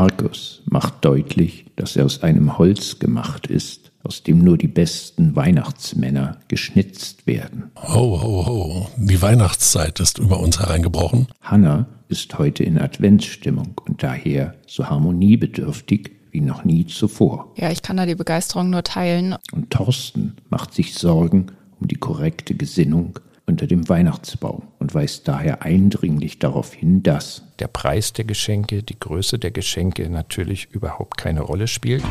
Markus macht deutlich, dass er aus einem Holz gemacht ist, aus dem nur die besten Weihnachtsmänner geschnitzt werden. Ho, ho, ho, die Weihnachtszeit ist über uns hereingebrochen. Hanna ist heute in Adventsstimmung und daher so harmoniebedürftig wie noch nie zuvor. Ja, ich kann da die Begeisterung nur teilen. Und Thorsten macht sich Sorgen um die korrekte Gesinnung unter dem Weihnachtsbaum und weist daher eindringlich darauf hin, dass der Preis der Geschenke, die Größe der Geschenke natürlich überhaupt keine Rolle spielt.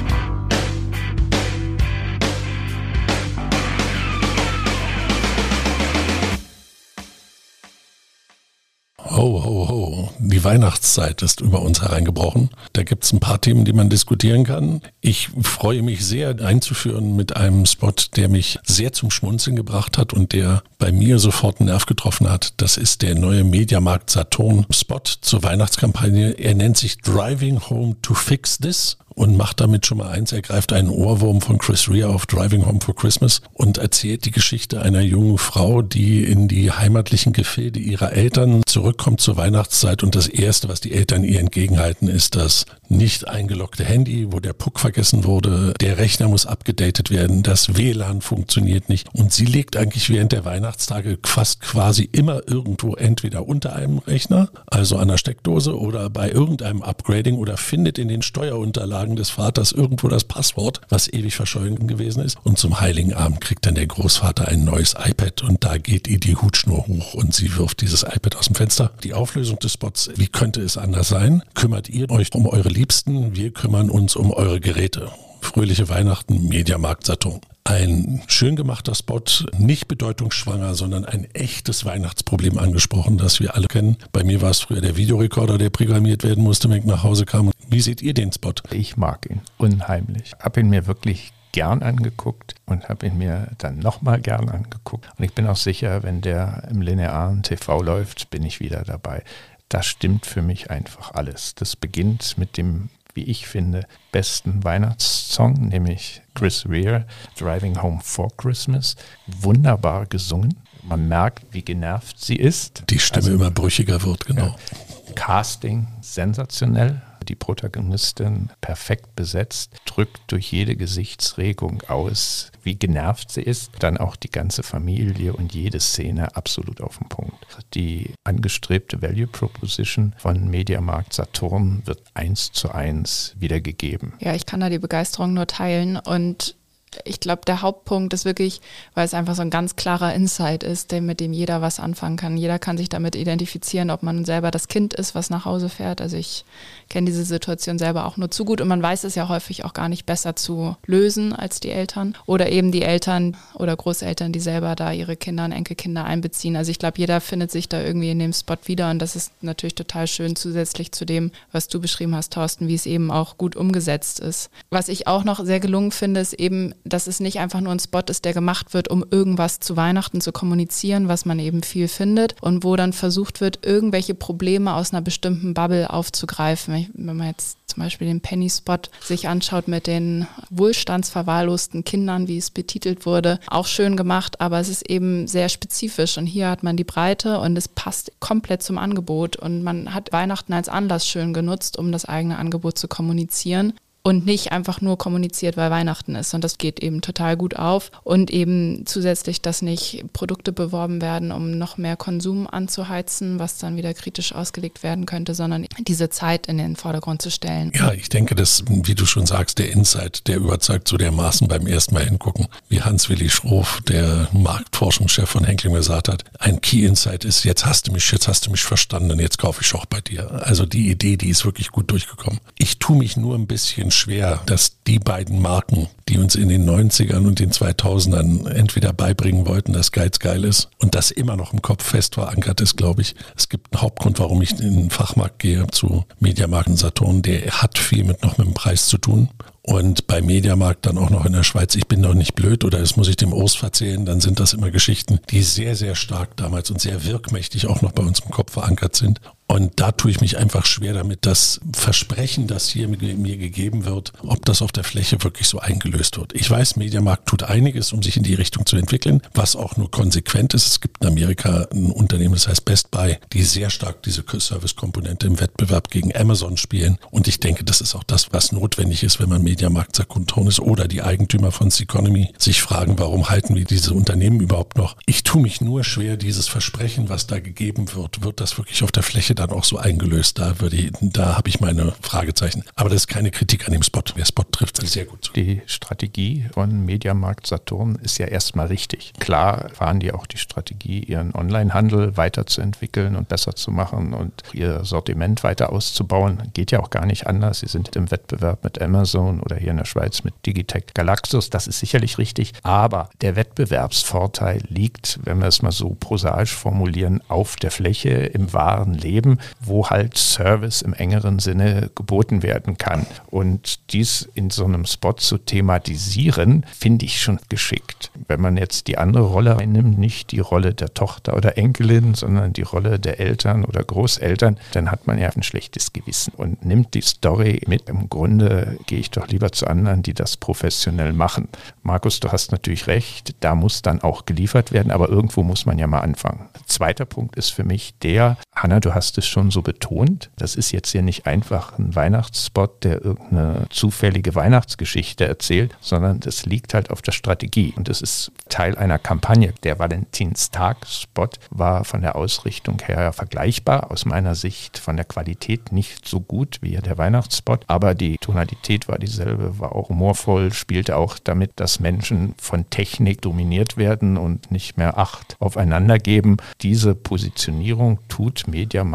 Ho, ho, ho. Die Weihnachtszeit ist über uns hereingebrochen. Da gibt es ein paar Themen, die man diskutieren kann. Ich freue mich sehr, einzuführen mit einem Spot, der mich sehr zum Schmunzeln gebracht hat und der bei mir sofort einen Nerv getroffen hat. Das ist der neue Mediamarkt Saturn Spot zur Weihnachtskampagne. Er nennt sich Driving Home to Fix This und macht damit schon mal eins. Er greift einen Ohrwurm von Chris Rea auf Driving Home for Christmas und erzählt die Geschichte einer jungen Frau, die in die heimatlichen Gefilde ihrer Eltern zurückkommt zur Weihnachtszeit. Und das erste, was die Eltern ihr entgegenhalten, ist das nicht eingeloggte Handy, wo der Puck vergessen wurde, der Rechner muss abgedatet werden, das WLAN funktioniert nicht. Und sie liegt eigentlich während der Weihnachtstage fast quasi immer irgendwo entweder unter einem Rechner, also an der Steckdose oder bei irgendeinem Upgrading oder findet in den Steuerunterlagen des Vaters irgendwo das Passwort, was ewig verschollen gewesen ist und zum Heiligen Abend kriegt dann der Großvater ein neues iPad und da geht ihr die Hutschnur hoch und sie wirft dieses iPad aus dem Fenster. Die Auflösung des Spots, wie könnte es anders sein? Kümmert ihr euch um eure Liebsten, wir kümmern uns um eure Geräte. Fröhliche Weihnachten, Mediamarkt Saturn. Ein schön gemachter Spot, nicht bedeutungsschwanger, sondern ein echtes Weihnachtsproblem angesprochen, das wir alle kennen. Bei mir war es früher der Videorekorder, der programmiert werden musste, wenn ich nach Hause kam. Wie seht ihr den Spot? Ich mag ihn unheimlich. Hab ihn mir wirklich gern angeguckt und habe ihn mir dann nochmal gern angeguckt. Und ich bin auch sicher, wenn der im linearen TV läuft, bin ich wieder dabei da stimmt für mich einfach alles. Das beginnt mit dem, wie ich finde, besten Weihnachtssong, nämlich Chris Rea, Driving Home for Christmas. Wunderbar gesungen. Man merkt, wie genervt sie ist. Die Stimme also, immer brüchiger wird, genau. Ja. Casting sensationell die Protagonistin perfekt besetzt, drückt durch jede Gesichtsregung aus, wie genervt sie ist. Dann auch die ganze Familie und jede Szene absolut auf den Punkt. Die angestrebte Value Proposition von Mediamarkt Saturn wird eins zu eins wiedergegeben. Ja, ich kann da die Begeisterung nur teilen und ich glaube, der Hauptpunkt ist wirklich, weil es einfach so ein ganz klarer Insight ist, mit dem jeder was anfangen kann. Jeder kann sich damit identifizieren, ob man selber das Kind ist, was nach Hause fährt. Also ich kenne diese Situation selber auch nur zu gut und man weiß es ja häufig auch gar nicht besser zu lösen als die Eltern oder eben die Eltern oder Großeltern, die selber da ihre Kinder und Enkelkinder einbeziehen. Also ich glaube, jeder findet sich da irgendwie in dem Spot wieder und das ist natürlich total schön zusätzlich zu dem, was du beschrieben hast, Thorsten, wie es eben auch gut umgesetzt ist. Was ich auch noch sehr gelungen finde, ist eben dass es nicht einfach nur ein Spot ist, der gemacht wird, um irgendwas zu Weihnachten zu kommunizieren, was man eben viel findet und wo dann versucht wird, irgendwelche Probleme aus einer bestimmten Bubble aufzugreifen. Wenn man jetzt zum Beispiel den Penny-Spot sich anschaut mit den wohlstandsverwahrlosten Kindern, wie es betitelt wurde, auch schön gemacht, aber es ist eben sehr spezifisch und hier hat man die Breite und es passt komplett zum Angebot und man hat Weihnachten als Anlass schön genutzt, um das eigene Angebot zu kommunizieren und nicht einfach nur kommuniziert, weil Weihnachten ist. Und das geht eben total gut auf. Und eben zusätzlich, dass nicht Produkte beworben werden, um noch mehr Konsum anzuheizen, was dann wieder kritisch ausgelegt werden könnte, sondern diese Zeit in den Vordergrund zu stellen. Ja, ich denke, dass, wie du schon sagst, der Insight, der überzeugt so dermaßen beim ersten Mal hingucken, wie Hans-Willi Schroff, der Marktforschungschef von Henkling gesagt hat, ein Key Insight ist, jetzt hast du mich, jetzt hast du mich verstanden, jetzt kaufe ich auch bei dir. Also die Idee, die ist wirklich gut durchgekommen. Ich tue mich nur ein bisschen schwer, dass die beiden Marken, die uns in den 90ern und den 2000ern entweder beibringen wollten, dass Geiz geil ist und das immer noch im Kopf fest verankert ist, glaube ich. Es gibt einen Hauptgrund, warum ich in den Fachmarkt gehe zu Mediamarken Saturn. Der hat viel mit noch mit dem Preis zu tun. Und bei Mediamarkt dann auch noch in der Schweiz, ich bin doch nicht blöd oder das muss ich dem Urs verzählen, dann sind das immer Geschichten, die sehr, sehr stark damals und sehr wirkmächtig auch noch bei uns im Kopf verankert sind. Und da tue ich mich einfach schwer damit, das Versprechen, das hier mir gegeben wird, ob das auf der Fläche wirklich so eingelöst wird. Ich weiß, Mediamarkt tut einiges, um sich in die Richtung zu entwickeln, was auch nur konsequent ist. Es gibt in Amerika ein Unternehmen, das heißt Best Buy, die sehr stark diese Service-Komponente im Wettbewerb gegen Amazon spielen. Und ich denke, das ist auch das, was notwendig ist, wenn man Mediamarkt Sakunton ist oder die Eigentümer von Seconomy sich fragen, warum halten wir diese Unternehmen überhaupt noch? Ich tue mich nur schwer, dieses Versprechen, was da gegeben wird, wird das wirklich auf der Fläche dann auch so eingelöst? Da würde da habe ich meine Fragezeichen. Aber das ist keine Kritik an dem Spot. Der Spot trifft sehr gut zu. Die Strategie von Mediamarkt Saturn ist ja erstmal richtig. Klar fahren die auch die Strategie, ihren Onlinehandel weiterzuentwickeln und besser zu machen und ihr Sortiment weiter auszubauen. Geht ja auch gar nicht anders. Sie sind im Wettbewerb mit Amazon oder hier in der Schweiz mit Digitech Galaxus. Das ist sicherlich richtig. Aber der Wettbewerbsvorteil liegt, wenn wir es mal so prosaisch formulieren, auf der Fläche im wahren Leben, wo halt Service im engeren Sinne geboten werden kann. Und dies in so einem Spot zu thematisieren, finde ich schon geschickt. Wenn man jetzt die andere Rolle einnimmt, nicht die Rolle der Tochter oder Enkelin, sondern die Rolle der Eltern oder Großeltern, dann hat man ja ein schlechtes Gewissen und nimmt die Story mit. Im Grunde gehe ich doch lieber zu anderen, die das professionell machen. Markus, du hast natürlich recht, da muss dann auch geliefert werden, aber irgendwo muss man ja mal anfangen. Zweiter Punkt ist für mich der, Hanna, du hast es schon so betont, das ist jetzt hier nicht einfach ein Weihnachtsspot, der irgendeine zufällige Weihnachtsgeschichte erzählt, sondern das liegt halt auf der Strategie und das ist Teil einer Kampagne. Der Valentinstag-Spot war von der Ausrichtung her vergleichbar, aus meiner Sicht von der Qualität nicht so gut wie der Weihnachtsspot, aber die Tonalität war dieselbe, war auch humorvoll, spielte auch damit, dass Menschen von Technik dominiert werden und nicht mehr Acht aufeinander geben. Diese Positionierung tut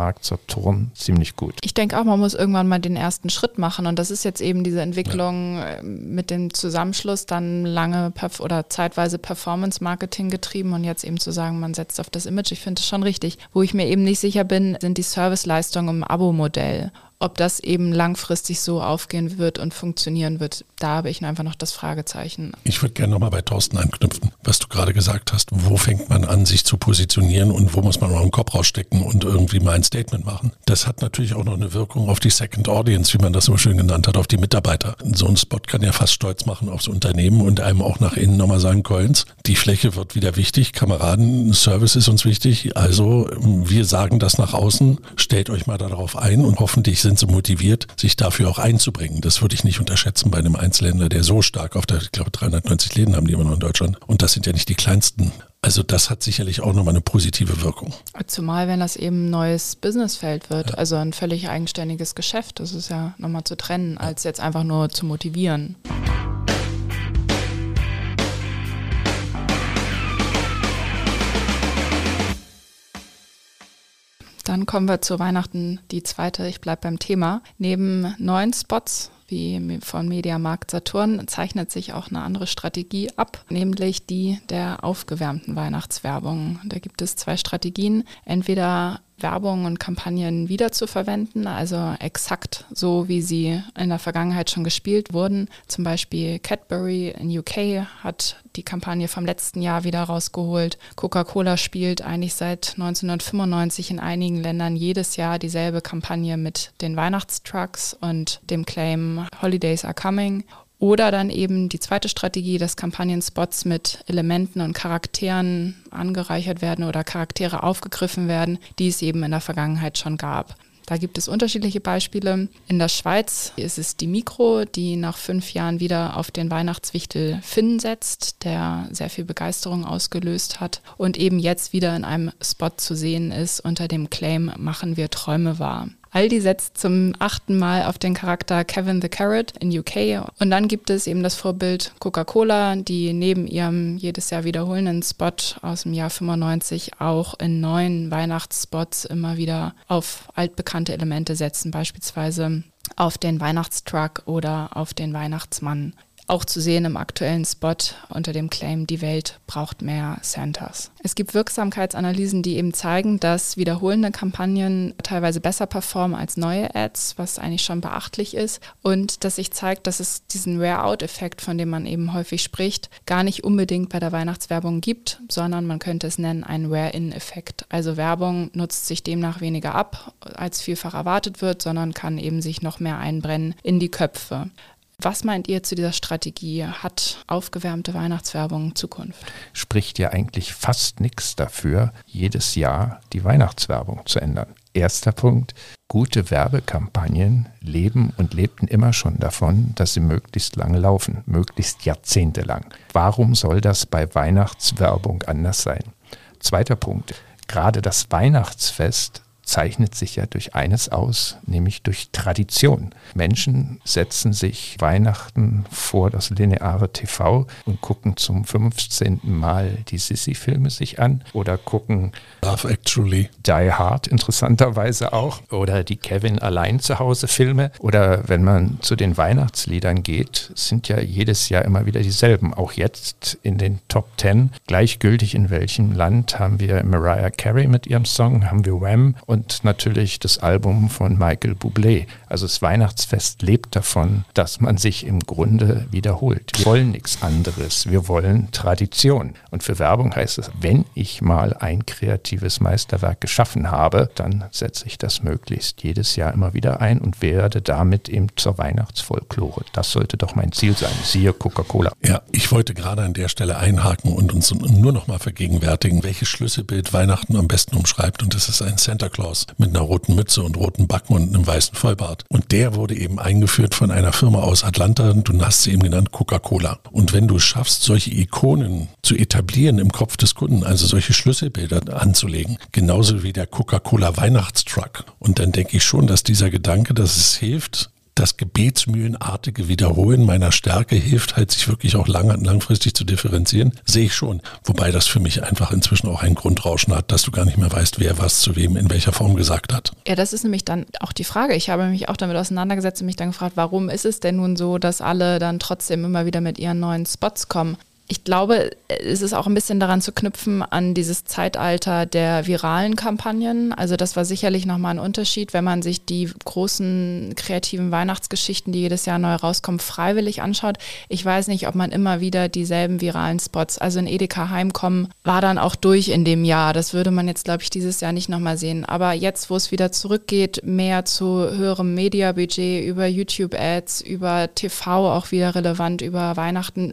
Mediamarkt Saturn ziemlich gut. Ich denke auch, man muss irgendwann mal den ersten Schritt machen und das ist jetzt eben diese Entwicklung ja. Äh, mit dem Zusammenschluss, dann lange oder zeitweise Performance-Marketing getrieben und jetzt eben zu sagen, man setzt auf das Image. Ich finde das schon richtig. Wo ich mir eben nicht sicher bin, sind die Serviceleistungen im Abo-Modell ob das eben langfristig so aufgehen wird und funktionieren wird, da habe ich einfach noch das Fragezeichen. Ich würde gerne nochmal bei Thorsten anknüpfen, was du gerade gesagt hast. Wo fängt man an, sich zu positionieren und wo muss man mal den Kopf rausstecken und irgendwie mal ein Statement machen? Das hat natürlich auch noch eine Wirkung auf die Second Audience, wie man das so schön genannt hat, auf die Mitarbeiter. So ein Spot kann ja fast stolz machen aufs Unternehmen und einem auch nach innen nochmal sagen, Coins, die Fläche wird wieder wichtig, Kameraden, Service ist uns wichtig. Also wir sagen das nach außen, stellt euch mal darauf ein und hoffentlich sind sie motiviert, sich dafür auch einzubringen. Das würde ich nicht unterschätzen bei einem Einzelländer, der so stark auf der, ich glaube, 390 Läden haben die immer noch in Deutschland. Und das sind ja nicht die kleinsten. Also das hat sicherlich auch nochmal eine positive Wirkung. Zumal, wenn das eben ein neues Businessfeld wird, ja. also ein völlig eigenständiges Geschäft, das ist ja nochmal zu trennen, als jetzt einfach nur zu motivieren. Dann kommen wir zu Weihnachten, die zweite, ich bleibe beim Thema. Neben neuen Spots wie von Mediamarkt Saturn zeichnet sich auch eine andere Strategie ab, nämlich die der aufgewärmten Weihnachtswerbung. Da gibt es zwei Strategien. Entweder Werbung und Kampagnen wiederzuverwenden, also exakt so, wie sie in der Vergangenheit schon gespielt wurden. Zum Beispiel Cadbury in UK hat die Kampagne vom letzten Jahr wieder rausgeholt. Coca-Cola spielt eigentlich seit 1995 in einigen Ländern jedes Jahr dieselbe Kampagne mit den Weihnachtstrucks und dem Claim Holidays are coming. Oder dann eben die zweite Strategie, dass Kampagnenspots mit Elementen und Charakteren angereichert werden oder Charaktere aufgegriffen werden, die es eben in der Vergangenheit schon gab. Da gibt es unterschiedliche Beispiele. In der Schweiz ist es die Mikro, die nach fünf Jahren wieder auf den Weihnachtswichtel Finn setzt, der sehr viel Begeisterung ausgelöst hat und eben jetzt wieder in einem Spot zu sehen ist unter dem Claim Machen wir Träume wahr. Aldi setzt zum achten Mal auf den Charakter Kevin the Carrot in UK. Und dann gibt es eben das Vorbild Coca-Cola, die neben ihrem jedes Jahr wiederholenden Spot aus dem Jahr 95 auch in neuen Weihnachtsspots immer wieder auf altbekannte Elemente setzen, beispielsweise auf den Weihnachtstruck oder auf den Weihnachtsmann. Auch zu sehen im aktuellen Spot unter dem Claim, die Welt braucht mehr Santas. Es gibt Wirksamkeitsanalysen, die eben zeigen, dass wiederholende Kampagnen teilweise besser performen als neue Ads, was eigentlich schon beachtlich ist. Und dass sich zeigt, dass es diesen Wear-out-Effekt, von dem man eben häufig spricht, gar nicht unbedingt bei der Weihnachtswerbung gibt, sondern man könnte es nennen einen Wear-in-Effekt. Also Werbung nutzt sich demnach weniger ab, als vielfach erwartet wird, sondern kann eben sich noch mehr einbrennen in die Köpfe. Was meint ihr zu dieser Strategie? Hat aufgewärmte Weihnachtswerbung Zukunft? Spricht ja eigentlich fast nichts dafür, jedes Jahr die Weihnachtswerbung zu ändern. Erster Punkt. Gute Werbekampagnen leben und lebten immer schon davon, dass sie möglichst lange laufen, möglichst jahrzehntelang. Warum soll das bei Weihnachtswerbung anders sein? Zweiter Punkt. Gerade das Weihnachtsfest zeichnet sich ja durch eines aus, nämlich durch Tradition. Menschen setzen sich Weihnachten vor das lineare TV und gucken zum 15. Mal die Sissy-Filme sich an oder gucken Love Actually, Die Hard interessanterweise auch oder die Kevin allein zu Hause Filme oder wenn man zu den Weihnachtsliedern geht, sind ja jedes Jahr immer wieder dieselben. Auch jetzt in den Top 10, gleichgültig in welchem Land haben wir Mariah Carey mit ihrem Song, haben wir Wham und natürlich das Album von Michael Bublé. Also das Weihnachtsfest lebt davon, dass man sich im Grunde wiederholt. Wir wollen nichts anderes. Wir wollen Tradition. Und für Werbung heißt es, wenn ich mal ein kreatives Meisterwerk geschaffen habe, dann setze ich das möglichst jedes Jahr immer wieder ein und werde damit eben zur Weihnachtsfolklore. Das sollte doch mein Ziel sein. Siehe Coca-Cola. Ja, ich wollte gerade an der Stelle einhaken und uns nur noch mal vergegenwärtigen, welches Schlüsselbild Weihnachten am besten umschreibt. Und das ist ein Santa Claus Claus mit einer roten Mütze und roten Backen und einem weißen Vollbart. Und der wurde eben eingeführt von einer Firma aus Atlanta, du hast sie eben genannt, Coca-Cola. Und wenn du schaffst, solche Ikonen zu etablieren im Kopf des Kunden, also solche Schlüsselbilder anzulegen, genauso wie der Coca-Cola Weihnachtstruck. Und dann denke ich schon, dass dieser Gedanke, dass es hilft, das gebetsmühlenartige Wiederholen meiner Stärke hilft halt, sich wirklich auch lang, langfristig zu differenzieren, sehe ich schon. Wobei das für mich einfach inzwischen auch ein Grundrauschen hat, dass du gar nicht mehr weißt, wer was zu wem in welcher Form gesagt hat. Ja, das ist nämlich dann auch die Frage. Ich habe mich auch damit auseinandergesetzt und mich dann gefragt, warum ist es denn nun so, dass alle dann trotzdem immer wieder mit ihren neuen Spots kommen? Ich glaube, es ist auch ein bisschen daran zu knüpfen an dieses Zeitalter der viralen Kampagnen. Also das war sicherlich nochmal ein Unterschied, wenn man sich die großen kreativen Weihnachtsgeschichten, die jedes Jahr neu rauskommen, freiwillig anschaut. Ich weiß nicht, ob man immer wieder dieselben viralen Spots, also in Edeka Heimkommen, war dann auch durch in dem Jahr. Das würde man jetzt, glaube ich, dieses Jahr nicht nochmal sehen. Aber jetzt, wo es wieder zurückgeht, mehr zu höherem Mediabudget über YouTube-Ads, über TV auch wieder relevant, über Weihnachten,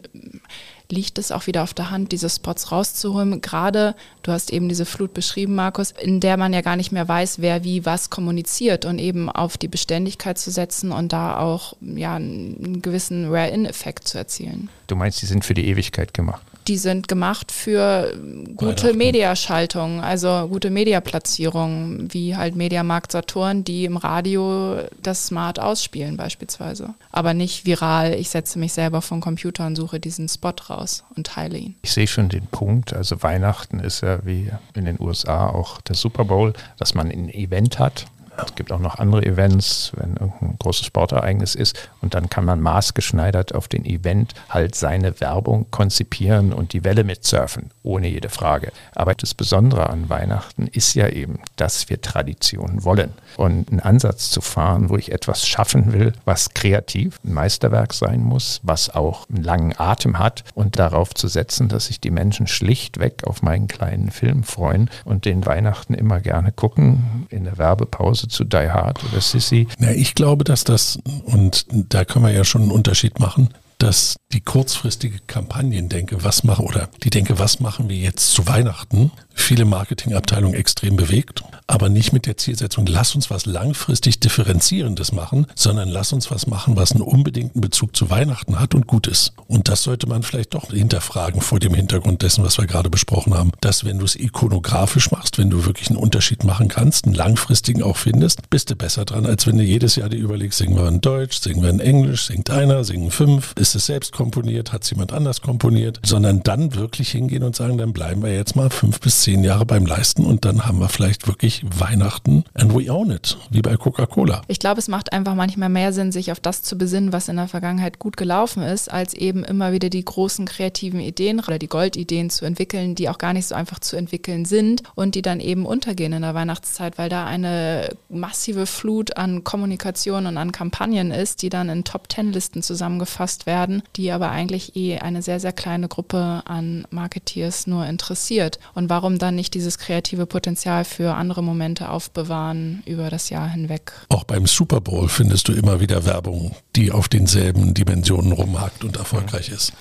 liegt es auch wieder auf der Hand, diese Spots rauszuholen. Gerade, du hast eben diese Flut beschrieben, Markus, in der man ja gar nicht mehr weiß, wer wie was kommuniziert und eben auf die Beständigkeit zu setzen und da auch ja, einen gewissen Rare-In-Effekt zu erzielen. Du meinst, die sind für die Ewigkeit gemacht? Die sind gemacht für gute Mediaschaltung, also gute Mediaplatzierung, wie halt Mediamarkt Saturn, die im Radio das Smart ausspielen beispielsweise. Aber nicht viral, ich setze mich selber vom Computer und suche diesen Spot raus und teile ihn. Ich sehe schon den Punkt, also Weihnachten ist ja wie in den USA auch der Super Bowl, dass man ein Event hat, es gibt auch noch andere Events, wenn irgendein großes Sportereignis ist. Und dann kann man maßgeschneidert auf den Event halt seine Werbung konzipieren und die Welle mitsurfen, ohne jede Frage. Aber das Besondere an Weihnachten ist ja eben, dass wir Tradition wollen. Und einen Ansatz zu fahren, wo ich etwas schaffen will, was kreativ, ein Meisterwerk sein muss, was auch einen langen Atem hat und darauf zu setzen, dass sich die Menschen schlichtweg auf meinen kleinen Film freuen und den Weihnachten immer gerne gucken, in der Werbepause zu Die Hard oder Sissy. Na, ich glaube, dass das, und da können wir ja schon einen Unterschied machen, dass die kurzfristige Kampagnen denke, was machen oder die denke, was machen wir jetzt zu Weihnachten, viele Marketingabteilungen extrem bewegt, aber nicht mit der Zielsetzung, lass uns was langfristig differenzierendes machen, sondern lass uns was machen, was einen unbedingten Bezug zu Weihnachten hat und gut ist. Und das sollte man vielleicht doch hinterfragen vor dem Hintergrund dessen, was wir gerade besprochen haben, dass wenn du es ikonografisch machst, wenn du wirklich einen Unterschied machen kannst, einen langfristigen auch findest, bist du besser dran, als wenn du jedes Jahr dir überlegst, singen wir in Deutsch, singen wir in Englisch, singt einer, singen fünf, ist ist es selbst komponiert, hat es jemand anders komponiert, sondern dann wirklich hingehen und sagen, dann bleiben wir jetzt mal fünf bis zehn Jahre beim Leisten und dann haben wir vielleicht wirklich Weihnachten and we own it, wie bei Coca-Cola. Ich glaube, es macht einfach manchmal mehr Sinn, sich auf das zu besinnen, was in der Vergangenheit gut gelaufen ist, als eben immer wieder die großen kreativen Ideen oder die Goldideen zu entwickeln, die auch gar nicht so einfach zu entwickeln sind und die dann eben untergehen in der Weihnachtszeit, weil da eine massive Flut an Kommunikation und an Kampagnen ist, die dann in Top-Ten-Listen zusammengefasst werden, die aber eigentlich eh eine sehr, sehr kleine Gruppe an Marketeers nur interessiert. Und warum dann nicht dieses kreative Potenzial für andere Momente aufbewahren über das Jahr hinweg? Auch beim Super Bowl findest du immer wieder Werbung, die auf denselben Dimensionen rumhackt und erfolgreich ist.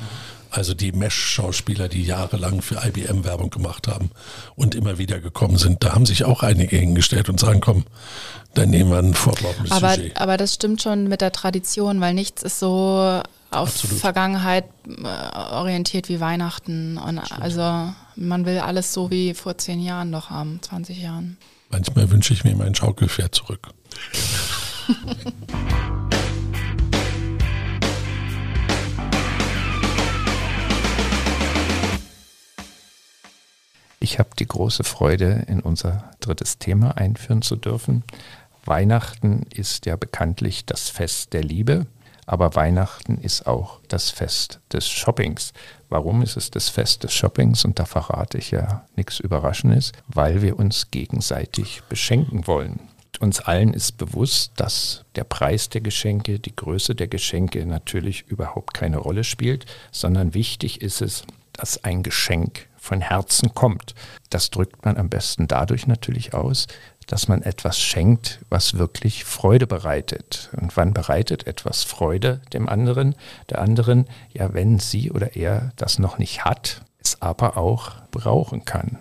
Also die Mesh-Schauspieler, die jahrelang für IBM Werbung gemacht haben und immer wieder gekommen sind, da haben sich auch einige hingestellt und sagen, komm, dann nehmen wir ein vorlaufendes aber, Sujet. aber das stimmt schon mit der Tradition, weil nichts ist so auf Absolut. Vergangenheit äh, orientiert wie Weihnachten. Und also man will alles so wie vor zehn Jahren noch haben, 20 Jahren. Manchmal wünsche ich mir mein Schaukelpferd zurück. Ich habe die große Freude, in unser drittes Thema einführen zu dürfen. Weihnachten ist ja bekanntlich das Fest der Liebe, aber Weihnachten ist auch das Fest des Shoppings. Warum ist es das Fest des Shoppings? Und da verrate ich ja nichts Überraschendes, weil wir uns gegenseitig beschenken wollen. Uns allen ist bewusst, dass der Preis der Geschenke, die Größe der Geschenke natürlich überhaupt keine Rolle spielt, sondern wichtig ist es, dass ein Geschenk von Herzen kommt. Das drückt man am besten dadurch natürlich aus, dass man etwas schenkt, was wirklich Freude bereitet. Und wann bereitet etwas Freude dem anderen? Der anderen, ja, wenn sie oder er das noch nicht hat, es aber auch brauchen kann.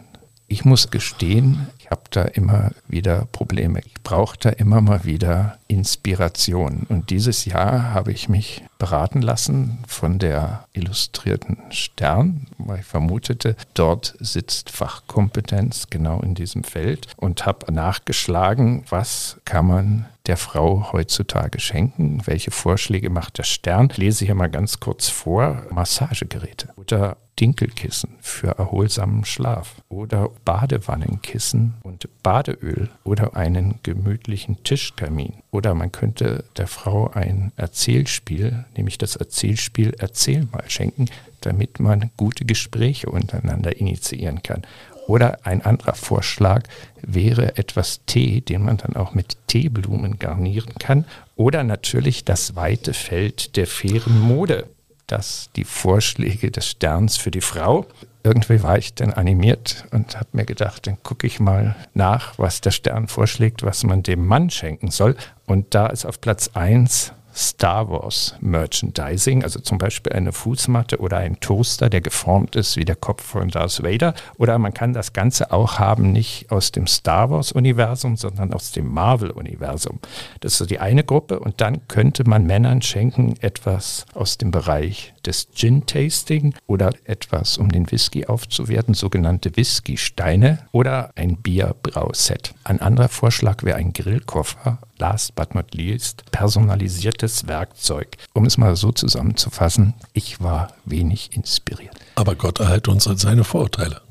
Ich muss gestehen, ich habe da immer wieder Probleme. Ich brauche da immer mal wieder Inspiration. Und dieses Jahr habe ich mich beraten lassen von der Illustrierten Stern, weil ich vermutete, dort sitzt Fachkompetenz genau in diesem Feld und habe nachgeschlagen, was kann man der Frau heutzutage schenken? Welche Vorschläge macht der Stern? Ich lese hier mal ganz kurz vor. Massagegeräte oder Dinkelkissen für erholsamen Schlaf oder Badewannenkissen und Badeöl oder einen gemütlichen Tischkamin. Oder man könnte der Frau ein Erzählspiel, nämlich das Erzählspiel Erzähl mal schenken, damit man gute Gespräche untereinander initiieren kann. Oder ein anderer Vorschlag wäre etwas Tee, den man dann auch mit Teeblumen garnieren kann. Oder natürlich das weite Feld der fairen Mode. Das die Vorschläge des Sterns für die Frau. Irgendwie war ich dann animiert und habe mir gedacht, dann gucke ich mal nach, was der Stern vorschlägt, was man dem Mann schenken soll. Und da ist auf Platz 1 Star Wars Merchandising, also zum Beispiel eine Fußmatte oder ein Toaster, der geformt ist wie der Kopf von Darth Vader. Oder man kann das Ganze auch haben, nicht aus dem Star Wars Universum, sondern aus dem Marvel Universum. Das ist so die eine Gruppe. Und dann könnte man Männern schenken etwas aus dem Bereich des Gin-Tasting oder etwas, um den Whisky aufzuwerten, sogenannte Whisky-Steine oder ein Bierbrauset. Ein anderer Vorschlag wäre ein Grillkoffer, last but not least, personalisiertes Werkzeug. Um es mal so zusammenzufassen, ich war wenig inspiriert. Aber Gott erhalte uns seine Vorurteile.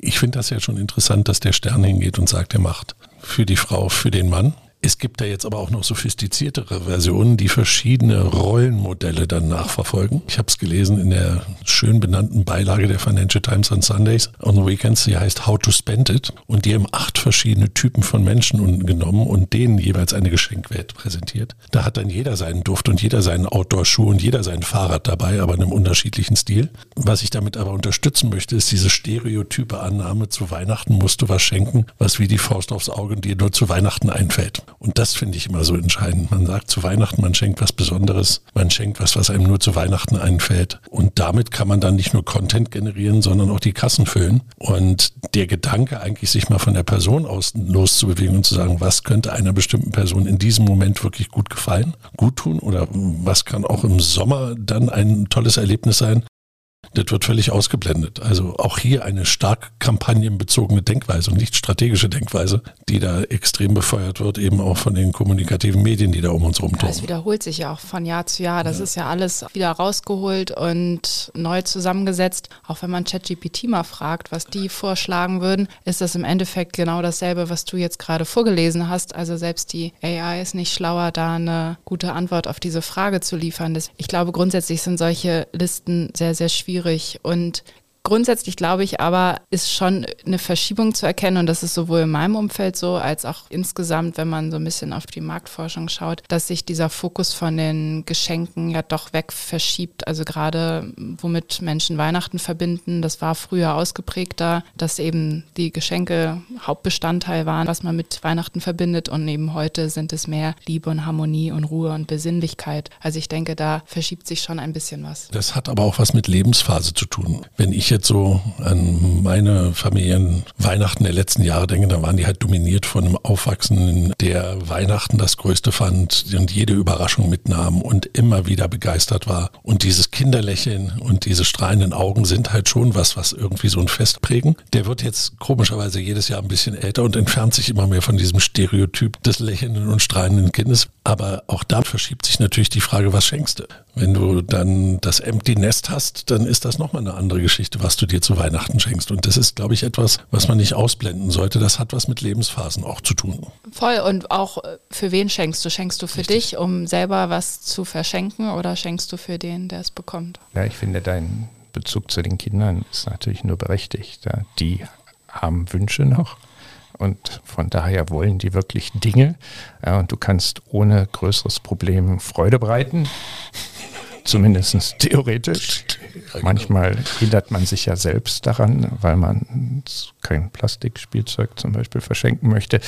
Ich finde das ja schon interessant, dass der Stern hingeht und sagt, er macht für die Frau, für den Mann es gibt da jetzt aber auch noch sophistiziertere Versionen, die verschiedene Rollenmodelle dann nachverfolgen. Ich habe es gelesen in der schön benannten Beilage der Financial Times on Sundays on the Weekends, die heißt How to Spend It. Und die haben acht verschiedene Typen von Menschen genommen und denen jeweils eine Geschenkwelt präsentiert. Da hat dann jeder seinen Duft und jeder seinen Outdoor-Schuh und jeder sein Fahrrad dabei, aber in einem unterschiedlichen Stil. Was ich damit aber unterstützen möchte, ist diese stereotype Annahme, zu Weihnachten musst du was schenken, was wie die Faust aufs Auge dir nur zu Weihnachten einfällt. Und das finde ich immer so entscheidend. Man sagt zu Weihnachten, man schenkt was Besonderes, man schenkt was, was einem nur zu Weihnachten einfällt. Und damit kann man dann nicht nur Content generieren, sondern auch die Kassen füllen. Und der Gedanke, eigentlich sich mal von der Person aus loszubewegen und zu sagen, was könnte einer bestimmten Person in diesem Moment wirklich gut gefallen, gut tun oder was kann auch im Sommer dann ein tolles Erlebnis sein, Das wird völlig ausgeblendet. Also auch hier eine stark kampagnenbezogene Denkweise und nicht strategische Denkweise, die da extrem befeuert wird, eben auch von den kommunikativen Medien, die da um uns rumtun. Das wiederholt sich ja auch von Jahr zu Jahr. Das ja. ist ja alles wieder rausgeholt und neu zusammengesetzt. Auch wenn man ChatGPT mal fragt, was die vorschlagen würden, ist das im Endeffekt genau dasselbe, was du jetzt gerade vorgelesen hast. Also selbst die AI ist nicht schlauer, da eine gute Antwort auf diese Frage zu liefern. Ich glaube, grundsätzlich sind solche Listen sehr, sehr schwierig schwierig. Und Grundsätzlich glaube ich aber, ist schon eine Verschiebung zu erkennen und das ist sowohl in meinem Umfeld so, als auch insgesamt, wenn man so ein bisschen auf die Marktforschung schaut, dass sich dieser Fokus von den Geschenken ja doch weg verschiebt. Also gerade womit Menschen Weihnachten verbinden, das war früher ausgeprägter, dass eben die Geschenke Hauptbestandteil waren, was man mit Weihnachten verbindet und eben heute sind es mehr Liebe und Harmonie und Ruhe und Besinnlichkeit. Also ich denke, da verschiebt sich schon ein bisschen was. Das hat aber auch was mit Lebensphase zu tun. Wenn ich jetzt so an meine Familien Weihnachten der letzten Jahre denke, dann waren die halt dominiert von einem Aufwachsenden, der Weihnachten das Größte fand und jede Überraschung mitnahm und immer wieder begeistert war. Und dieses Kinderlächeln und diese strahlenden Augen sind halt schon was, was irgendwie so ein Fest prägen. Der wird jetzt komischerweise jedes Jahr ein bisschen älter und entfernt sich immer mehr von diesem Stereotyp des lächelnden und strahlenden Kindes. Aber auch da verschiebt sich natürlich die Frage, was schenkst du? Wenn du dann das Empty Nest hast, dann ist das nochmal eine andere Geschichte, was du dir zu Weihnachten schenkst. Und das ist, glaube ich, etwas, was man nicht ausblenden sollte. Das hat was mit Lebensphasen auch zu tun. Voll. Und auch äh, für wen schenkst du? Schenkst du für Richtig. dich, um selber was zu verschenken oder schenkst du für den, der es bekommt? Ja, ich finde, dein Bezug zu den Kindern ist natürlich nur berechtigt. Die haben Wünsche noch und von daher wollen die wirklich Dinge. Ja, und du kannst ohne größeres Problem Freude bereiten, zumindest theoretisch. Manchmal hindert man sich ja selbst daran, weil man kein Plastikspielzeug zum Beispiel verschenken möchte.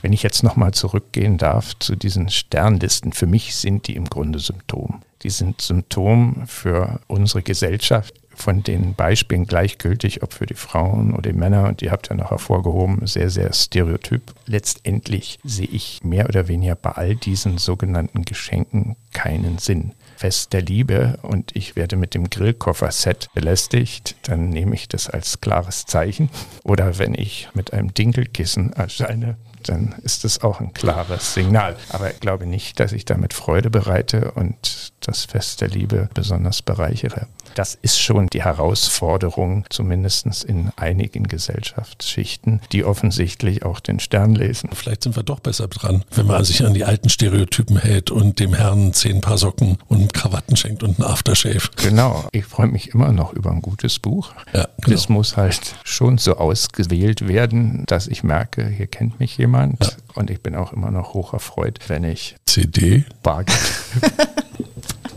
Wenn ich jetzt nochmal zurückgehen darf zu diesen Sternlisten, für mich sind die im Grunde Symptom. Die sind Symptom für unsere Gesellschaft von den Beispielen gleichgültig, ob für die Frauen oder die Männer, und ihr habt ja noch hervorgehoben, sehr, sehr stereotyp. Letztendlich sehe ich mehr oder weniger bei all diesen sogenannten Geschenken keinen Sinn. Fest der Liebe und ich werde mit dem Grillkoffer-Set belästigt, dann nehme ich das als klares Zeichen. Oder wenn ich mit einem Dinkelkissen erscheine, dann ist das auch ein klares Signal. Aber ich glaube nicht, dass ich damit Freude bereite und das Fest der Liebe besonders bereichere. Das ist schon die Herausforderung, zumindest in einigen Gesellschaftsschichten, die offensichtlich auch den Stern lesen. Vielleicht sind wir doch besser dran, wenn man sich an die alten Stereotypen hält und dem Herrn zehn Paar Socken und Krawatten schenkt und ein Aftershave. Genau. Ich freue mich immer noch über ein gutes Buch. Ja, genau. Es muss halt schon so ausgewählt werden, dass ich merke, hier kennt mich jemand. Ja. Und ich bin auch immer noch hoch erfreut, wenn ich CD Bargeld.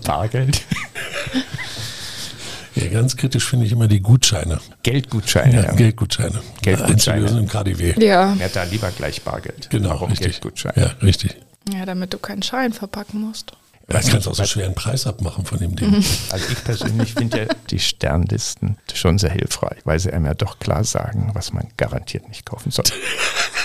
Bargeld. Ja, ganz kritisch finde ich immer die Gutscheine. Geldgutscheine. Ja, ja. Geldgutscheine. Geldgutscheine. im KDW. Ja. Ja, da lieber gleich Bargeld. Genau, Warum richtig. Geldgutscheine? Ja, richtig. Ja, damit du keinen Schein verpacken musst. Ja, du kannst auch so schwer einen Preis abmachen von dem Ding. Also ich persönlich finde ja die Sternlisten schon sehr hilfreich, weil sie einem ja doch klar sagen, was man garantiert nicht kaufen soll.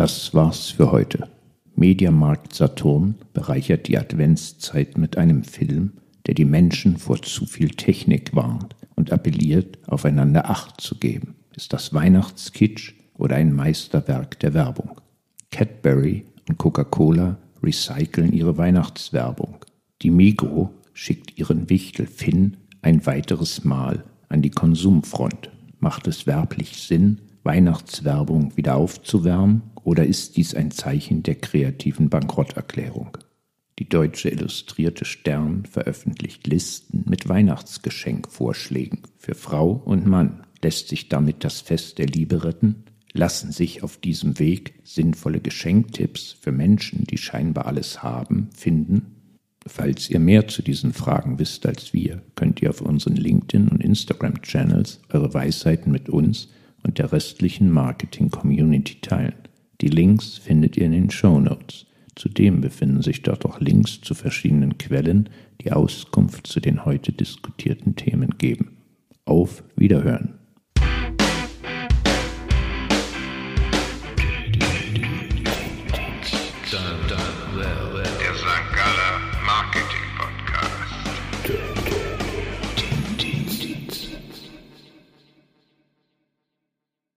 Das war's für heute. Mediamarkt Saturn bereichert die Adventszeit mit einem Film, der die Menschen vor zu viel Technik warnt und appelliert, aufeinander Acht zu geben. Ist das Weihnachtskitsch oder ein Meisterwerk der Werbung? Cadbury und Coca-Cola recyceln ihre Weihnachtswerbung. Die Migro schickt ihren Wichtel Finn ein weiteres Mal an die Konsumfront. Macht es werblich Sinn, Weihnachtswerbung wieder aufzuwärmen oder ist dies ein Zeichen der kreativen Bankrotterklärung? Die Deutsche Illustrierte Stern veröffentlicht Listen mit Weihnachtsgeschenkvorschlägen für Frau und Mann. Lässt sich damit das Fest der Liebe retten? Lassen sich auf diesem Weg sinnvolle Geschenktipps für Menschen, die scheinbar alles haben, finden? Falls ihr mehr zu diesen Fragen wisst als wir, könnt ihr auf unseren LinkedIn- und Instagram-Channels eure Weisheiten mit uns und der restlichen Marketing-Community teilen. Die Links findet ihr in den Show Notes. Zudem befinden sich dort auch Links zu verschiedenen Quellen, die Auskunft zu den heute diskutierten Themen geben. Auf Wiederhören!